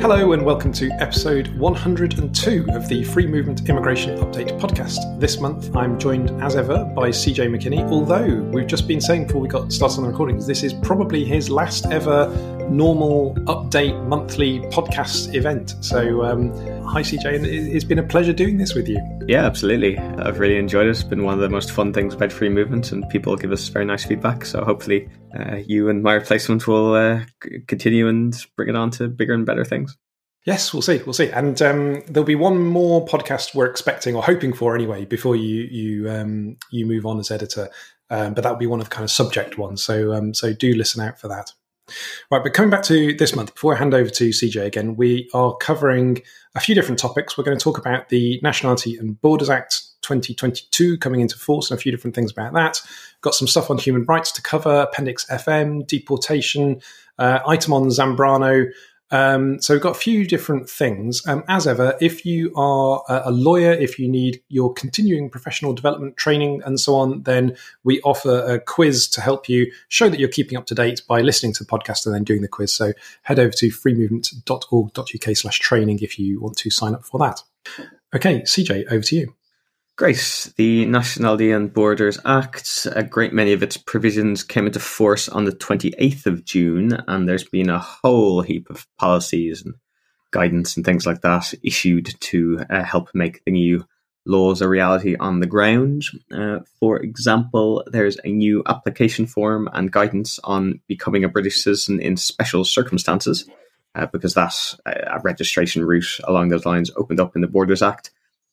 Hello, and welcome to episode 102 of the Free Movement Immigration Update podcast. This month, I'm joined as ever by CJ McKinney, although we've just been saying before we got started on the recordings, this is probably his last ever normal update monthly podcast event. So, um, hi, CJ, and it's been a pleasure doing this with you. Yeah, absolutely. I've really enjoyed it. It's been one of the most fun things about free movement, and people give us very nice feedback. So, hopefully, uh, you and my replacement will uh, continue and bring it on to bigger and better things. Yes, we'll see. We'll see. And um, there'll be one more podcast we're expecting or hoping for anyway before you you um, you move on as editor. Um, but that'll be one of the kind of subject ones. So um, so do listen out for that. Right, but coming back to this month, before I hand over to CJ again, we are covering a few different topics. We're going to talk about the Nationality and Borders Act 2022 coming into force and a few different things about that. Got some stuff on human rights to cover, Appendix FM, deportation, uh, item on Zambrano, um, so we've got a few different things. Um, as ever, if you are a lawyer, if you need your continuing professional development training and so on, then we offer a quiz to help you show that you're keeping up to date by listening to the podcast and then doing the quiz. So head over to freemovement.org.uk slash training if you want to sign up for that. Okay, CJ, over to you. Great. The Nationality and Borders Act, a great many of its provisions came into force on the 28th of June, and there's been a whole heap of policies and guidance and things like that issued to uh, help make the new laws a reality on the ground. Uh, for example, there's a new application form and guidance on becoming a British citizen in special circumstances, uh, because that registration route along those lines opened up in the Borders Act.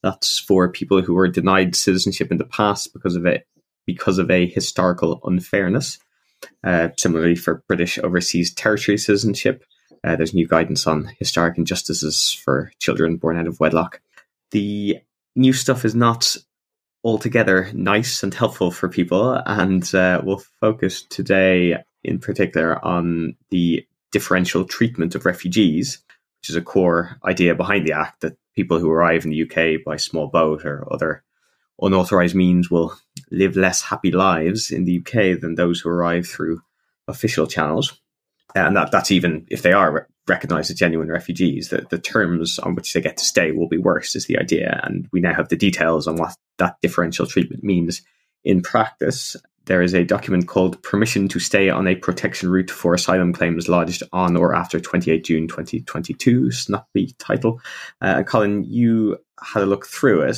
That's for people who were denied citizenship in the past because of it because of a historical unfairness. Uh, similarly, for British overseas territory citizenship, uh, there's new guidance on historic injustices for children born out of wedlock. The new stuff is not altogether nice and helpful for people, and uh, we'll focus today in particular on the differential treatment of refugees, which is a core idea behind the Act that people who arrive in the UK by small boat or other unauthorized means will live less happy lives in the UK than those who arrive through official channels. Uh, and that, that's even if they are recognized as genuine refugees, that the terms on which they get to stay will be worse, is the idea. And we now have the details on what that differential treatment means in practice there is a document called Permission to Stay on a Protection Route for Asylum Claims lodged on or after 28 June 2022, snappy title. Uh, Colin, you had a look through it,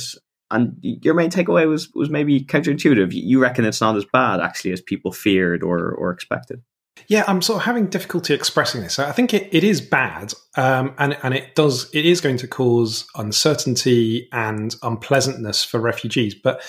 and your main takeaway was, was maybe counterintuitive. You reckon it's not as bad, actually, as people feared or, or expected. Yeah, I'm sort of having difficulty expressing this. I think it, it is bad, um, and and it does it is going to cause uncertainty and unpleasantness for refugees. But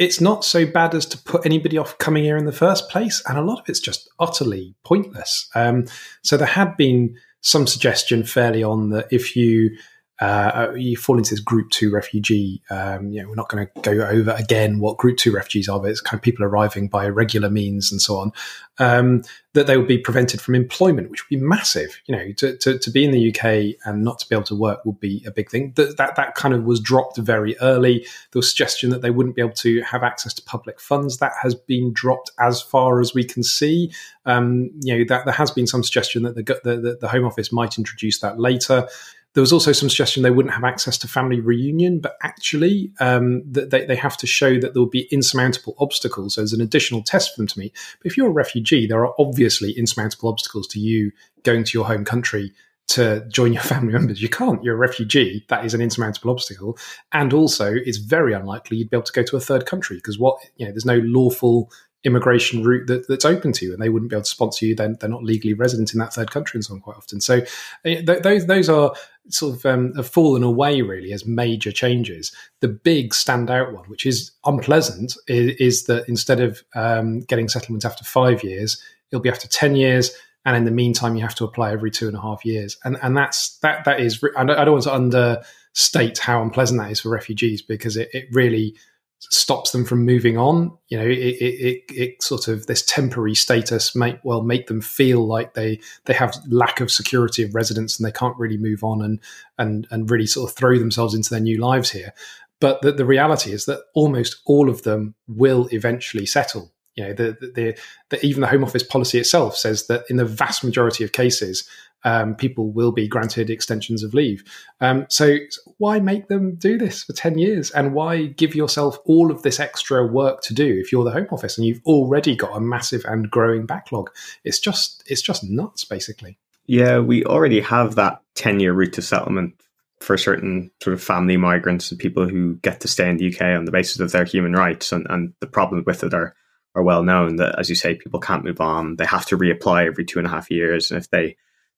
it's not so bad as to put anybody off coming here in the first place. And a lot of it's just utterly pointless. Um, so there had been some suggestion fairly on that if you uh, you fall into this group two refugee. Um, you know, we're not going to go over again what group two refugees are, but it's kind of people arriving by irregular means and so on. Um, that they would be prevented from employment, which would be massive. You know, to, to, to, be in the UK and not to be able to work would be a big thing. That, that that kind of was dropped very early. The suggestion that they wouldn't be able to have access to public funds that has been dropped as far as we can see. Um, you know, that there has been some suggestion that the, the, the Home Office might introduce that later. There was also some suggestion they wouldn't have access to family reunion, but actually um, they, they have to show that there will be insurmountable obstacles as an additional test for them to meet. But if you're a refugee, there are obviously insurmountable obstacles to you going to your home country to join your family members. You can't. You're a refugee. That is an insurmountable obstacle. And also, it's very unlikely you'd be able to go to a third country because what you know, there's no lawful immigration route that, that's open to you, and they wouldn't be able to sponsor you. Then they're not legally resident in that third country, and so on quite often. So eh, th- those those are sort of um, have fallen away really as major changes. The big standout one, which is unpleasant, is, is that instead of um, getting settlement after five years, it'll be after ten years. And in the meantime, you have to apply every two and a half years, and and that's that that is. I don't want to understate how unpleasant that is for refugees because it, it really stops them from moving on. You know, it, it, it, it, sort of this temporary status might well make them feel like they they have lack of security of residence and they can't really move on and and and really sort of throw themselves into their new lives here. But the, the reality is that almost all of them will eventually settle. You know, the, the, the, even the Home Office policy itself says that in the vast majority of cases, um, people will be granted extensions of leave. Um, so why make them do this for 10 years? And why give yourself all of this extra work to do if you're the Home Office and you've already got a massive and growing backlog? It's just, it's just nuts, basically. Yeah, we already have that 10 year route to settlement for certain sort of family migrants and people who get to stay in the UK on the basis of their human rights. And, and the problems with it are, are well known that, as you say, people can't move on. They have to reapply every two and a half years. And if they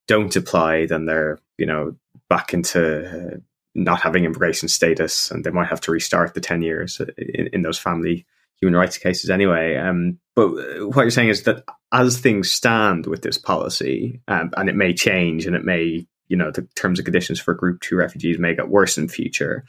don't apply, then they're, you know, back into uh, not having immigration status and they might have to restart the 10 years in, in those family human rights cases anyway. Um, but what you're saying is that as things stand with this policy, um, and it may change and it may you know the terms and conditions for group two refugees may get worse in future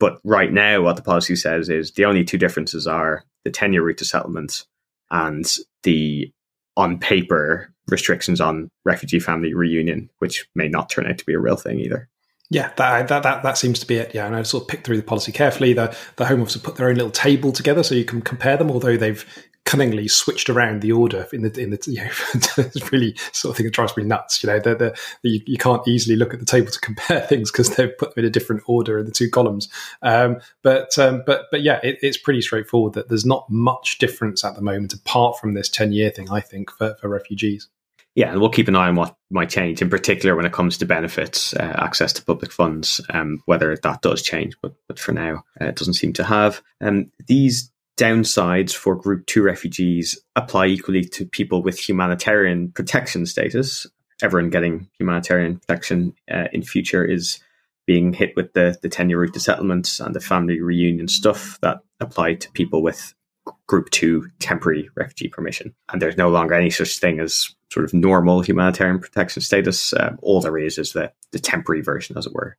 but right now what the policy says is the only two differences are the 10 year route to settlement and the on paper restrictions on refugee family reunion which may not turn out to be a real thing either yeah, that, that that that seems to be it. Yeah, and I sort of picked through the policy carefully. The the Home Office have put their own little table together so you can compare them. Although they've cunningly switched around the order in the in the you know it's really sort of thing that drives me nuts you know they're, they're, you, you can't easily look at the table to compare things because they've put them in a different order in the two columns um, but um, but but yeah it, it's pretty straightforward that there's not much difference at the moment apart from this 10 year thing i think for, for refugees yeah, and we'll keep an eye on what might change, in particular when it comes to benefits, uh, access to public funds, um, whether that does change. But but for now, uh, it doesn't seem to have. Um, these downsides for Group 2 refugees apply equally to people with humanitarian protection status. Everyone getting humanitarian protection uh, in future is being hit with the, the 10 year route to settlements and the family reunion stuff that apply to people with Group 2 temporary refugee permission. And there's no longer any such thing as sort of normal humanitarian protection status. Um, all there is is the, the temporary version, as it were.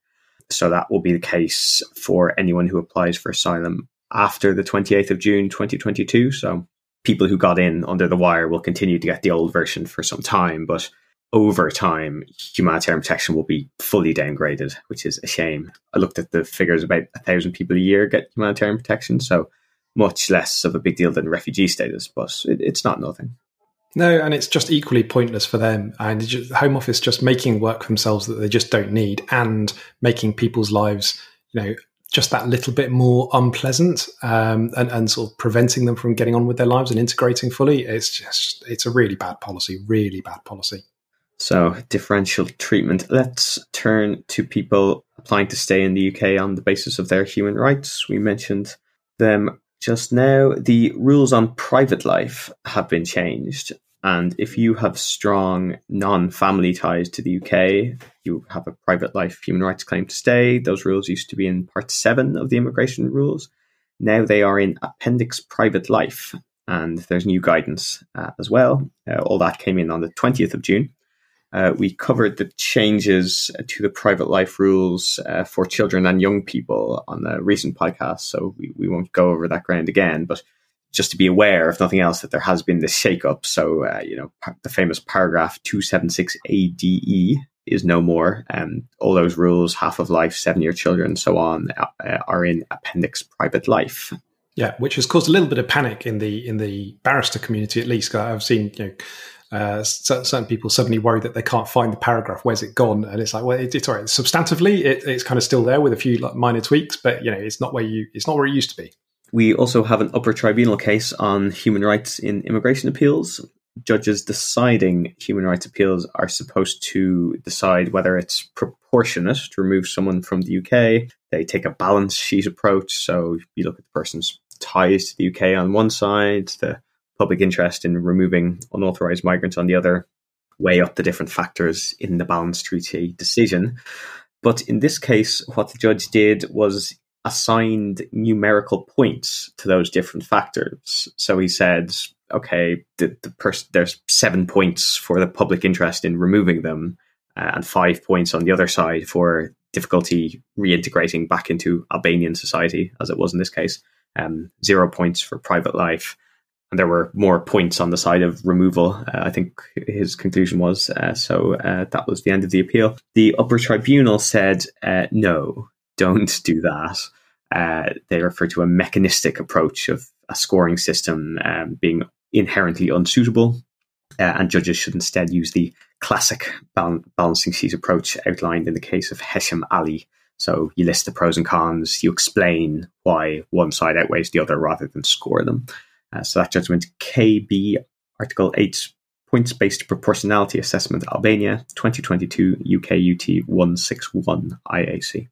So that will be the case for anyone who applies for asylum after the 28th of June 2022. So people who got in under the wire will continue to get the old version for some time, but over time, humanitarian protection will be fully downgraded, which is a shame. I looked at the figures about a thousand people a year get humanitarian protection, so much less of a big deal than refugee status, but it, it's not nothing. No, and it's just equally pointless for them. And the Home Office just making work for themselves that they just don't need and making people's lives, you know, just that little bit more unpleasant um, and, and sort of preventing them from getting on with their lives and integrating fully. It's just, it's a really bad policy, really bad policy. So, differential treatment. Let's turn to people applying to stay in the UK on the basis of their human rights. We mentioned them just now. The rules on private life have been changed. And if you have strong non family ties to the UK, you have a private life human rights claim to stay. Those rules used to be in Part 7 of the immigration rules. Now they are in Appendix Private Life, and there's new guidance uh, as well. Uh, all that came in on the 20th of June. Uh, we covered the changes to the private life rules uh, for children and young people on the recent podcast, so we, we won't go over that ground again. But just to be aware, if nothing else, that there has been this shake-up. So, uh, you know, the famous paragraph 276 ADE is no more. Um, all those rules, half of life, seven year children, so on, uh, are in Appendix Private Life. Yeah, which has caused a little bit of panic in the in the barrister community, at least. I've seen you know uh, certain people suddenly worry that they can't find the paragraph. Where's it gone? And it's like, well, it, it's all right. Substantively, it, it's kind of still there with a few minor tweaks, but you know, it's not where you it's not where it used to be. We also have an upper tribunal case on human rights in immigration appeals. Judges deciding human rights appeals are supposed to decide whether it's proportionate to remove someone from the UK. They take a balance sheet approach. So you look at the person's ties to the UK on one side, the public interest in removing unauthorized migrants on the other, weigh up the different factors in the balance treaty decision. But in this case, what the judge did was assigned numerical points to those different factors. So he said, okay, the, the person there's seven points for the public interest in removing them, uh, and five points on the other side for difficulty reintegrating back into Albanian society, as it was in this case. Um, zero points for private life, and there were more points on the side of removal. Uh, I think his conclusion was uh, so. Uh, that was the end of the appeal. The upper tribunal said, uh, "No, don't do that." Uh, they refer to a mechanistic approach of a scoring system um, being inherently unsuitable. uh, and judges should instead use the classic bal- balancing sheet approach outlined in the case of Hesham Ali. So you list the pros and cons, you explain why one side outweighs the other rather than score them. Uh, so that judgment KB Article 8 Points Based Proportionality Assessment Albania 2022 UK UT 161 IAC.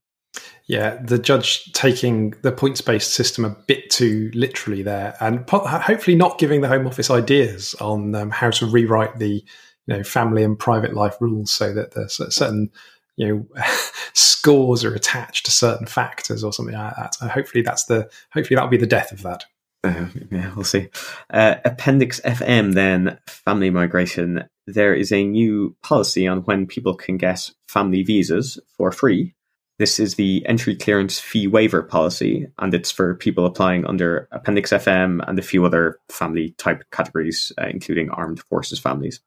Yeah, the judge taking the points based system a bit too literally there, and po- hopefully not giving the Home Office ideas on um, how to rewrite the you know family and private life rules so that there's certain you know scores are attached to certain factors or something like that. Hopefully that's the hopefully that'll be the death of that. Uh, yeah, we'll see. Uh, Appendix FM, then family migration. There is a new policy on when people can get family visas for free this is the entry clearance fee waiver policy, and it's for people applying under Appendix FM and a few other family type categories, uh, including armed forces families.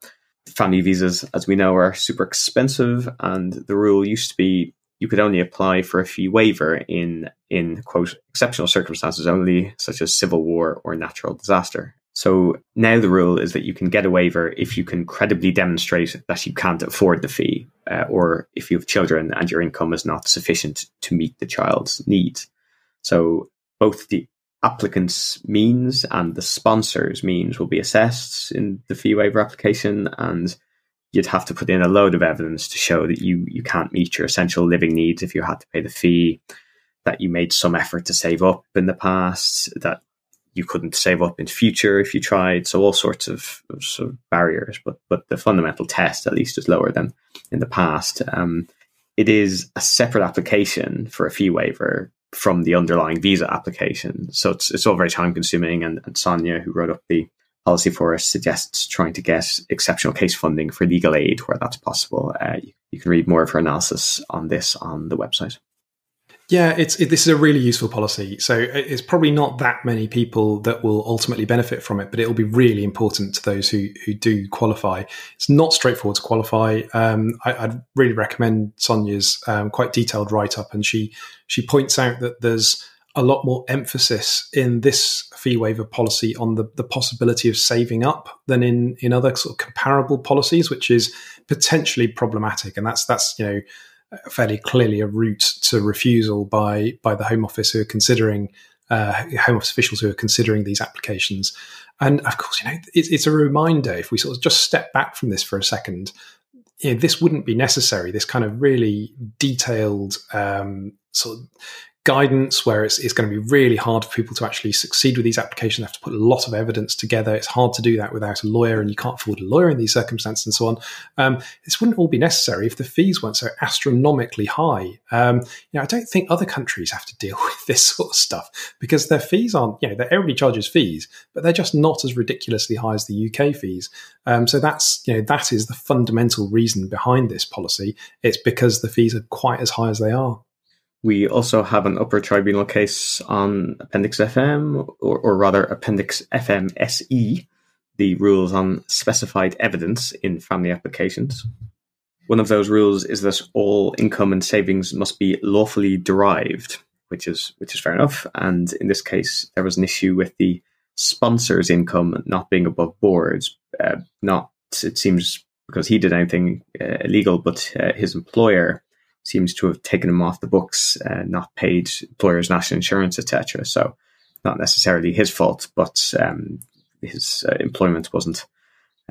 Family visas, as we know, are super expensive, and the rule used to be you could only apply for a fee waiver in in quote exceptional circumstances only, such as civil war or natural disaster. So now the rule is that you can get a waiver if you can credibly demonstrate that you can't afford the fee, uh, or if you have children and your income is not sufficient to meet the child's needs. So both the applicant's means and the sponsor's means will be assessed in the fee waiver application, and you'd have to put in a load of evidence to show that you you can't meet your essential living needs if you had to pay the fee, that you made some effort to save up in the past, that you couldn't save up in future if you tried. So all sorts of, sort of barriers, but but the fundamental test at least is lower than in the past. Um, it is a separate application for a fee waiver from the underlying visa application. So it's it's all very time consuming. And, and Sonia, who wrote up the policy for us, suggests trying to get exceptional case funding for legal aid where that's possible. Uh, you, you can read more of her analysis on this on the website. Yeah, it's it, this is a really useful policy. So it's probably not that many people that will ultimately benefit from it, but it will be really important to those who who do qualify. It's not straightforward to qualify. Um, I, would really recommend Sonia's um, quite detailed write up, and she she points out that there's a lot more emphasis in this fee waiver policy on the, the possibility of saving up than in in other sort of comparable policies, which is potentially problematic. And that's that's you know fairly clearly a route to refusal by by the Home Office who are considering uh, Home Office officials who are considering these applications. And of course, you know, it's, it's a reminder if we sort of just step back from this for a second. You know, this wouldn't be necessary. This kind of really detailed um, sort of guidance where it's, it's going to be really hard for people to actually succeed with these applications. They have to put a lot of evidence together. It's hard to do that without a lawyer, and you can't afford a lawyer in these circumstances and so on. Um, this wouldn't all be necessary if the fees weren't so astronomically high. Um, you know, I don't think other countries have to deal with this sort of stuff because their fees aren't, you know, everybody charges fees, but they're just not as ridiculously high as the UK fees. Um, so that's, you know, that is the fundamental reason behind this policy. It's because the fees are quite as high as they are. We also have an upper tribunal case on Appendix FM, or, or rather Appendix FM SE, the rules on specified evidence in family applications. One of those rules is that all income and savings must be lawfully derived, which is which is fair enough. And in this case, there was an issue with the sponsor's income not being above board. Uh, not it seems because he did anything uh, illegal, but uh, his employer seems to have taken him off the books, uh, not paid employers' national insurance, etc. So, not necessarily his fault, but um, his uh, employment wasn't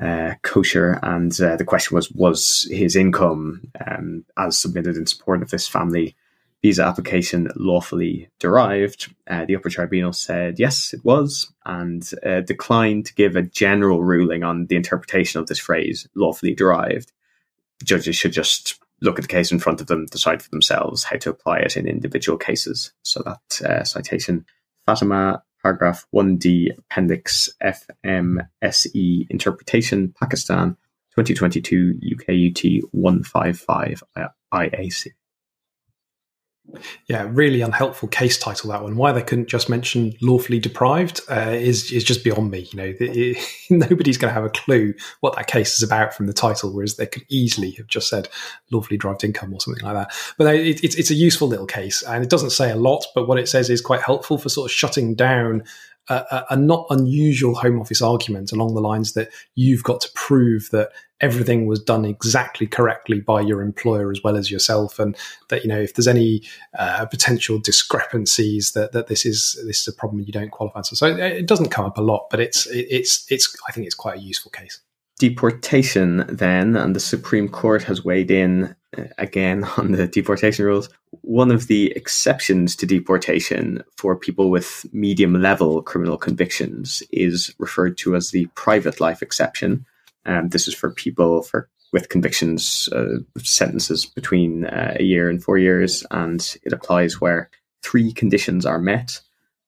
uh, kosher. And uh, the question was: was his income, um, as submitted in support of this family visa application, lawfully derived? Uh, the upper tribunal said yes, it was, and uh, declined to give a general ruling on the interpretation of this phrase, "lawfully derived." Judges should just look at the case in front of them, decide for themselves how to apply it in individual cases. So that uh, citation, Fatima, paragraph 1D, appendix FMSE, interpretation, Pakistan, 2022 UKUT 155 IAC. Yeah, really unhelpful case title that one. Why they couldn't just mention lawfully deprived uh, is is just beyond me. You know, it, it, nobody's going to have a clue what that case is about from the title, whereas they could easily have just said lawfully derived income or something like that. But it, it's it's a useful little case, and it doesn't say a lot, but what it says is quite helpful for sort of shutting down a, not unusual Home Office argument along the lines that you've got to prove that everything was done exactly correctly by your employer as well as yourself, and that you know if there's any uh, potential discrepancies that, that this is this is a problem you don't qualify. So, so it doesn't come up a lot, but it's it, it's it's I think it's quite a useful case deportation then, and the Supreme Court has weighed in uh, again on the deportation rules. One of the exceptions to deportation for people with medium level criminal convictions is referred to as the private life exception. Um, this is for people for with convictions, uh, sentences between uh, a year and four years, and it applies where three conditions are met.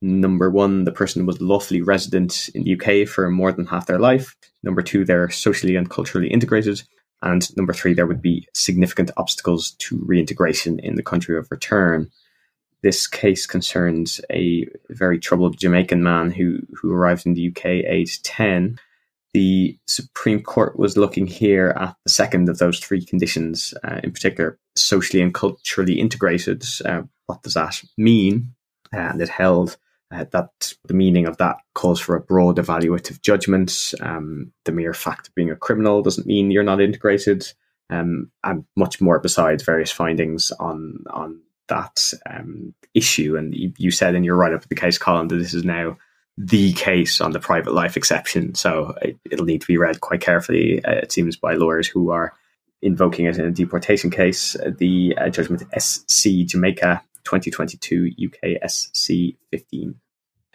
Number one, the person was lawfully resident in the UK for more than half their life. Number two, they're socially and culturally integrated. And number three, there would be significant obstacles to reintegration in the country of return. This case concerns a very troubled Jamaican man who, who arrived in the UK aged 10. The Supreme Court was looking here at the second of those three conditions, uh, in particular, socially and culturally integrated. Uh, what does that mean? And it held uh, that the meaning of that calls for a broad evaluative judgment. Um, the mere fact of being a criminal doesn't mean you're not integrated, um, and much more besides various findings on on that um, issue. And you, you, said in your write up of the case Colin that this is now the case on the private life exception. So it, will need to be read quite carefully. Uh, it seems by lawyers who are invoking it in a deportation case. The uh, judgment SC Jamaica 2022 UK SC 15.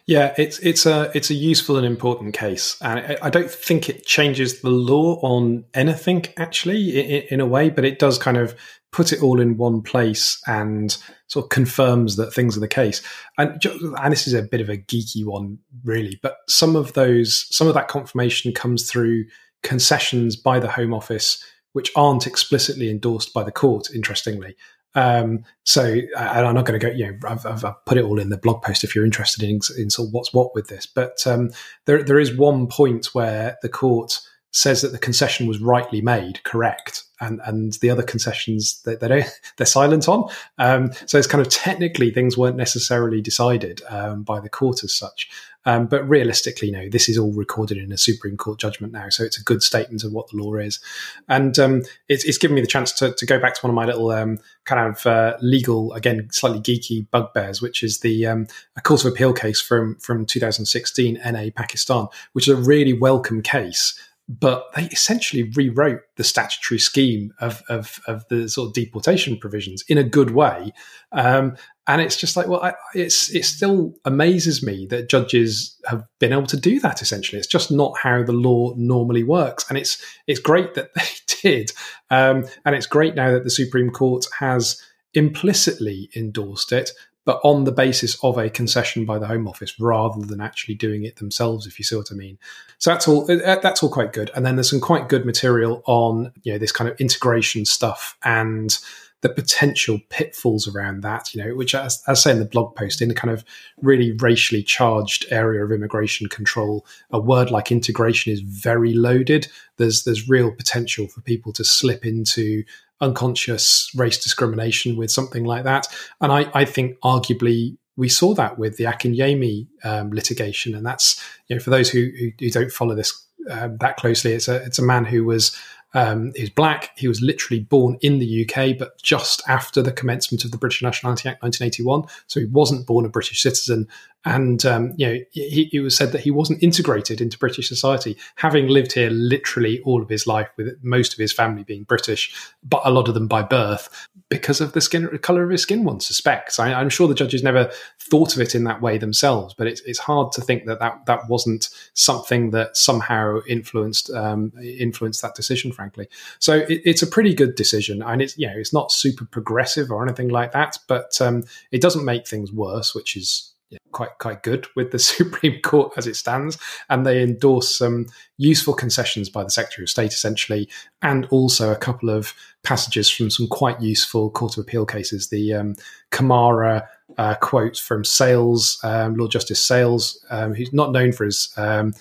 Yeah, it's it's a it's a useful and important case, and I don't think it changes the law on anything actually in, in, a way, but it does kind of put it all in one place and sort of confirms that things are the case. And and this is a bit of a geeky one, really, but some of those some of that confirmation comes through concessions by the Home Office which aren't explicitly endorsed by the court. Interestingly, um, so, and I'm not going to go. You know, I've, I've, put it all in the blog post if you're interested in, in sort of what's what with this. But um, there, there is one point where the court says that the concession was rightly made, correct, and and the other concessions that they, they don't they're silent on. Um, so it's kind of technically things weren't necessarily decided um, by the court as such. Um, but realistically, no, this is all recorded in a Supreme Court judgment now, so it's a good statement of what the law is, and um, it's, it's, given me the chance to, to, go back to one of my little um, kind of uh, legal, again, slightly geeky bugbears, which is the um, a Court of Appeal case from from 2016, NA Pakistan, which is a really welcome case but they essentially rewrote the statutory scheme of, of, of, the sort of deportation provisions in a good way. Um, and it's just like, well, I, it's it still amazes me that judges have been able to do that. Essentially, it's just not how the law normally works, and it's it's great that they did, um, and it's great now that the Supreme Court has implicitly endorsed it but on the basis of a concession by the Home Office rather than actually doing it themselves, if you see what I mean. So that's all. Uh, that's all quite good. And then there's some quite good material on you know this kind of integration stuff and the potential pitfalls around that. You know, which as, as I say in the blog post, in a kind of really racially charged area of immigration control, a word like integration is very loaded. There's there's real potential for people to slip into unconscious race discrimination with something like that. And I, I think arguably we saw that with the Akinyemi um, litigation, and that's you know for those who who, who don't follow this uh, that closely, it's a it's a man who was um, he's black. He was literally born in the UK, but just after the commencement of the British Nationality Act 1981. So he wasn't born a British citizen. And, um, you know, he, it was said that he wasn't integrated into British society, having lived here literally all of his life, with most of his family being British, but a lot of them by birth, because of the skin color of his skin, one suspects. I, am sure the judges never thought of it in that way themselves, but it's, it's hard to think that that, that wasn't something that somehow influenced um, influenced that decision, frankly. So it, it's a pretty good decision, and it's you know it's not super progressive or anything like that, but um, it doesn't make things worse, which is quite quite good with the Supreme Court as it stands, and they endorse some useful concessions by the Secretary of State, essentially, and also a couple of passages from some quite useful Court of Appeal cases. The um, Kamara uh, quote from Sales, um, Lord Justice Sales, um, who's not known for his um,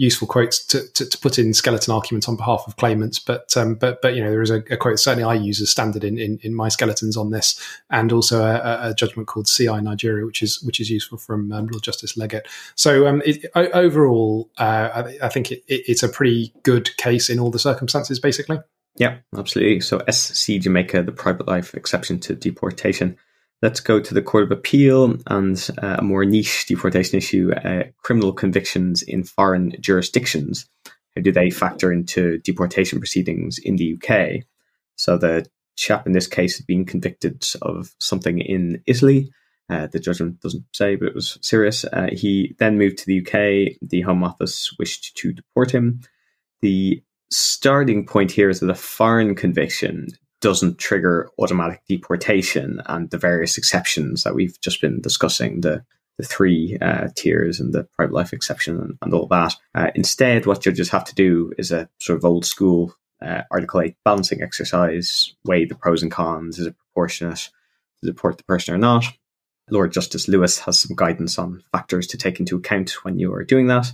useful quotes to, to, to, put in skeleton arguments on behalf of claimants. But um, but but you know there is a, a, quote certainly I use as standard in, in, in my skeletons on this, and also a, a, judgment called CI Nigeria, which is which is useful from um, Lord Justice Leggatt. So um, it, overall, uh, I, I, think it, it's a pretty good case in all the circumstances, basically. Yeah, absolutely. So SC Jamaica, the private life exception to deportation Let's go to the Court of Appeal and uh, a more niche deportation issue uh, criminal convictions in foreign jurisdictions. How do they factor into deportation proceedings in the UK? So the chap in this case had been convicted of something in Italy. Uh, the judgment doesn't say, but it was serious. Uh, he then moved to the UK. The Home Office wished to deport him. The starting point here is that a foreign conviction doesn't trigger automatic deportation and the various exceptions that we've just been discussing, the, the three uh, tiers and the private life exception and, and all that. Uh, instead, what judges have to do is a sort of old school uh, Article 8 balancing exercise, weigh the pros and cons. Is it proportionate to deport the person or not? Lord Justice Lewis has some guidance on factors to take into account when you are doing that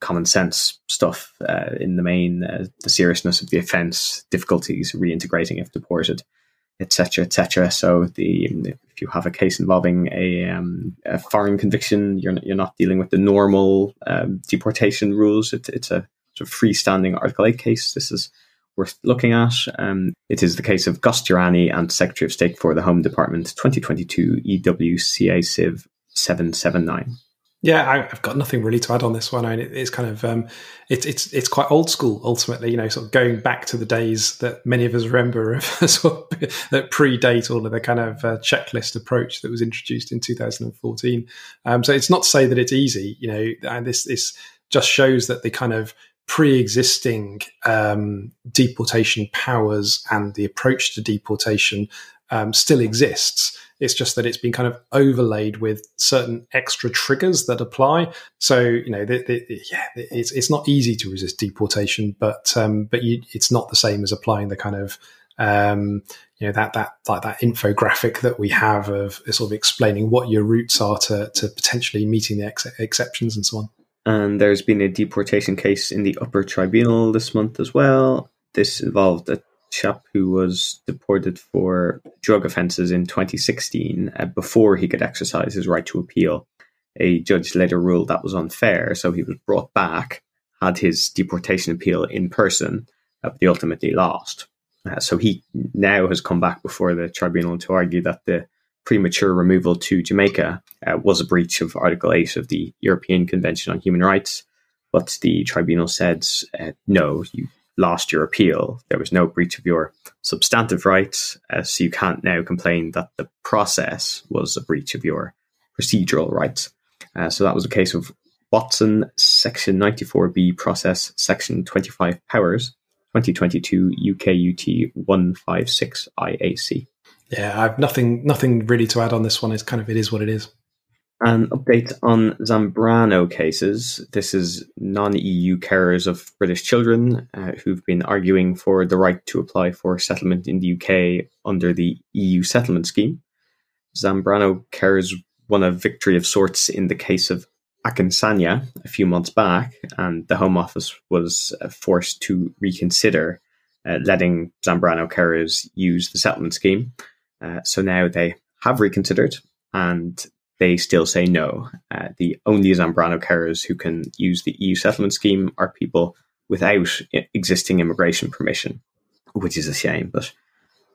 common sense stuff uh, in the main, uh, the seriousness of the offence, difficulties reintegrating if deported, etc., etc. So the if you have a case involving a, um, a foreign conviction, you're you're not dealing with the normal um, deportation rules. It, it's a sort of freestanding Article Eight case. This is worth looking at. Um, it is the case of Gus Durrani and Secretary of State for the Home Department, 2022 EWCA Civ 779. Yeah, I, have got nothing really to add on this one. I mean, it, it's kind of um, it's it's it's quite old school. Ultimately, you know, sort of going back to the days that many of us remember of sort of, that predate all of the kind of uh, checklist approach that was introduced in 2014. Um, so it's not to say that it's easy. You know, and this this just shows that the kind of pre-existing um, deportation powers and the approach to deportation um, still exists. It's just that it's been kind of overlaid with certain extra triggers that apply. So you know, the, the, yeah, it's it's not easy to resist deportation, but um, but you, it's not the same as applying the kind of um, you know that that like that infographic that we have of sort of explaining what your routes are to to potentially meeting the ex- exceptions and so on. And there's been a deportation case in the upper tribunal this month as well. This involved a chap who was deported for drug offences in 2016 uh, before he could exercise his right to appeal. A judge later ruled that was unfair, so he was brought back, had his deportation appeal in person, uh, but he ultimately lost. Uh, so he now has come back before the tribunal to argue that the premature removal to Jamaica uh, was a breach of Article 8 of the European Convention on Human Rights. But the tribunal said, uh, no, you lost your appeal. There was no breach of your substantive rights, uh, so you can't now complain that the process was a breach of your procedural rights. Uh, so that was a case of Watson, Section 94B process, Section 25 powers, 2022 UKUT 156 IAC. Yeah, I've nothing nothing really to add on this one. It's kind of it is what it is. An update on Zambrano cases. This is non EU carers of British children uh, who've been arguing for the right to apply for settlement in the UK under the EU settlement scheme. Zambrano carers won a victory of sorts in the case of Akinsanya a few months back, and the Home Office was uh, forced to reconsider uh, letting Zambrano carers use the settlement scheme. Uh, so now they have reconsidered and they still say no. Uh, the only Zambrano carers who can use the EU settlement scheme are people without existing immigration permission, which is a shame. But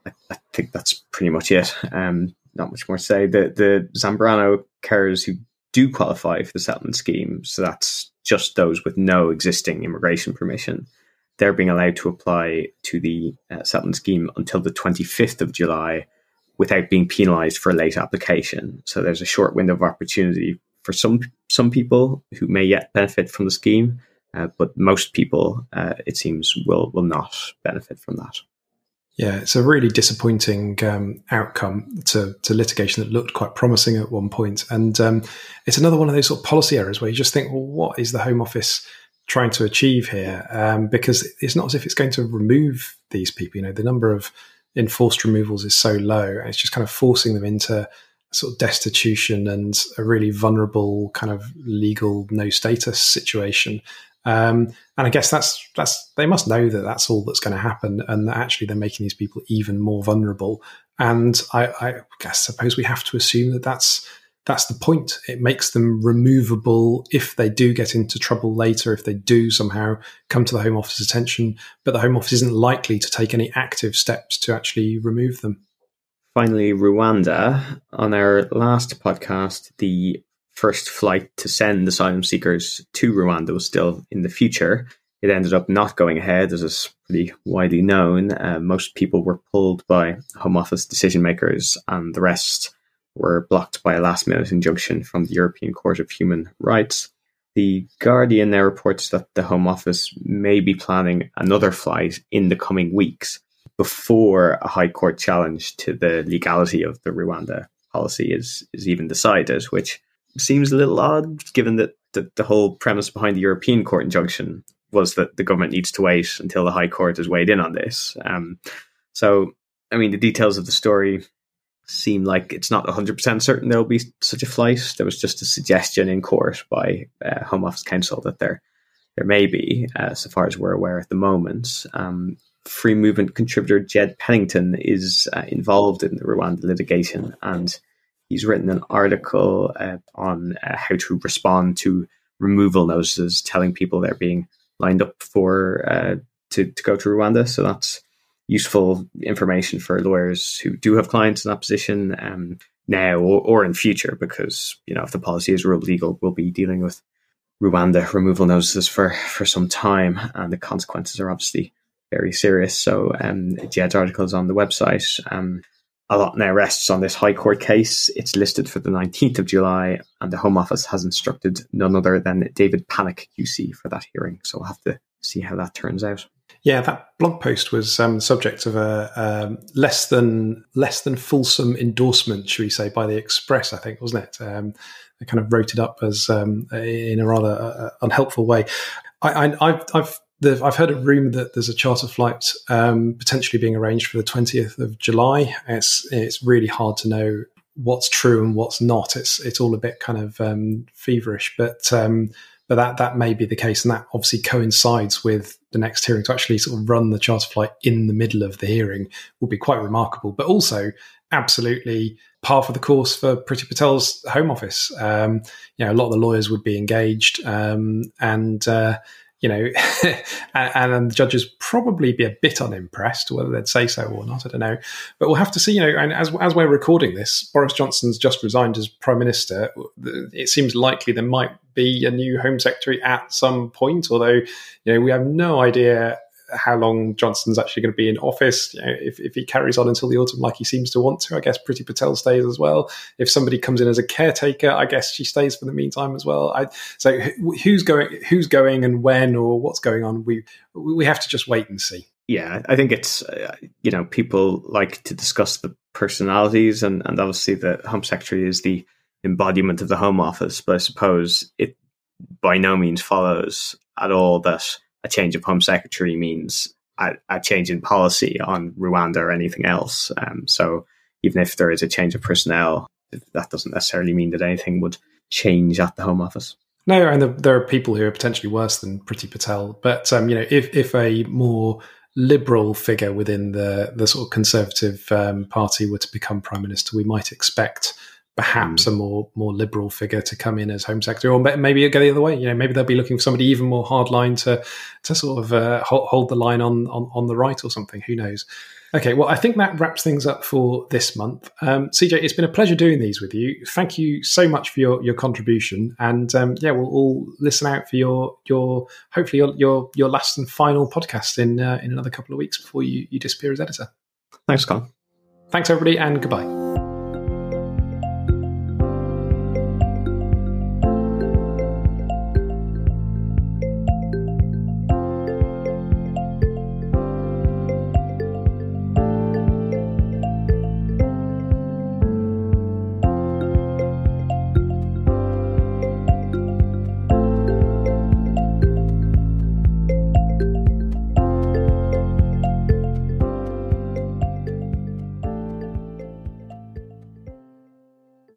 I, I think that's pretty much it. Um, not much more to say. The the Zambrano carers who do qualify for the settlement scheme, so that's just those with no existing immigration permission. They're being allowed to apply to the uh, settlement scheme until the 25th of July without being penalized for a late application. So there's a short window of opportunity for some some people who may yet benefit from the scheme, uh, but most people, uh, it seems, will will not benefit from that. Yeah, it's a really disappointing um, outcome to, to litigation that looked quite promising at one point, and um, it's another one of those sort of policy errors where you just think, well, what is the Home Office trying to achieve here? Um, because it's not as if it's going to remove these people. You know, the number of enforced removals is so low. and It's just kind of forcing them into sort of destitution and a really vulnerable kind of legal no status situation. Um, and I guess that's that's they must know that that's all that's going to happen, and that actually they're making these people even more vulnerable. And I, I guess suppose we have to assume that that's that's the point. It makes them removable if they do get into trouble later, if they do somehow come to the Home Office attention, but the Home Office isn't likely to take any active steps to actually remove them. Finally, Rwanda. On our last podcast, the first flight to send asylum seekers to Rwanda was still in the future. It ended up not going ahead, as is pretty widely known. Uh, most people were pulled by Home Office decision makers, and the rest were blocked by a last minute injunction from the European Court of Human Rights. The Guardian now reports that the Home Office may be planning another flight in the coming weeks before a High Court challenge to the legality of the Rwanda policy is, is even decided, which seems a little odd given that the, the whole premise behind the European Court injunction was that the government needs to wait until the High Court has weighed in on this. Um, so, I mean, the details of the story seem like it's not 100% certain there will be such a flight. There was just a suggestion in court by uh, Home Office Counsel that there there may be, uh, so far as we're aware at the moment. Um, Free Movement contributor Jed Pennington is uh, involved in the Rwanda litigation, and he's written an article uh, on uh, how to respond to removal notices, telling people they're being lined up for uh, to to go to Rwanda. So that's useful information for lawyers who do have clients in that position um, now or, or in future, because you know if the policy is ruled legal, we'll be dealing with Rwanda removal notices for for some time, and the consequences are obviously very serious. So, um, Jed's article is on the website. Um, a lot now rests on this High Court case. It's listed for the 19th of July, and the Home Office has instructed none other than David Pannick QC for that hearing. So we'll have to see how that turns out. Yeah, that blog post was um, subject of a um, less than less than fulsome endorsement, should we say, by the Express? I think wasn't it? Um, they kind of wrote it up as um, in a rather uh, unhelpful way. I, have I've heard a rumor that there's a charter flight um, potentially being arranged for the 20th of July. It's it's really hard to know what's true and what's not. It's it's all a bit kind of um, feverish, but um, but that that may be the case, and that obviously coincides with the next hearing. To actually sort of run the charter flight in the middle of the hearing would be quite remarkable, but also absolutely par for the course for Priti Patel's Home Office. Um, you know, a lot of the lawyers would be engaged, um, and uh, you know, and, and, the judges probably be a bit unimpressed, whether they'd say so or not, I don't know. But we'll have to see, you know, and as, as we're recording this, Boris Johnson's just resigned as Prime Minister. It seems likely there might be a new Home Secretary at some point, although, you know, we have no idea how long Johnson's actually going to be in office. You know, if, if he carries on until the autumn like he seems to want to, I guess Priti Patel stays as well. If somebody comes in as a caretaker, I guess she stays for the meantime as well. I, so who's going, who's going, and when, or what's going on? We we have to just wait and see. Yeah, I think it's uh, you know people like to discuss the personalities, and and obviously the Home Secretary is the embodiment of the Home Office, but I suppose it by no means follows at all that a change of home secretary means a, a change in policy on Rwanda or anything else. Um, so even if there is a change of personnel, that doesn't necessarily mean that anything would change at the Home Office. No, and the, there are people who are potentially worse than Priti Patel. But um, you know, if if a more liberal figure within the the sort of Conservative um, Party were to become prime minister, we might expect perhaps mm. a more more liberal figure to come in as Home Secretary, or maybe go the other way. You know, maybe they'll be looking for somebody even more hardline to to sort of uh, hold, hold, the line on, on on the right or something. Who knows? Okay, well, I think that wraps things up for this month. Um, CJ, it's been a pleasure doing these with you. Thank you so much for your, your contribution, and um, yeah, we'll all listen out for your your hopefully your your, your last and final podcast in uh, in another couple of weeks before you, you disappear as editor. Thanks, Colin. Thanks, everybody, and goodbye.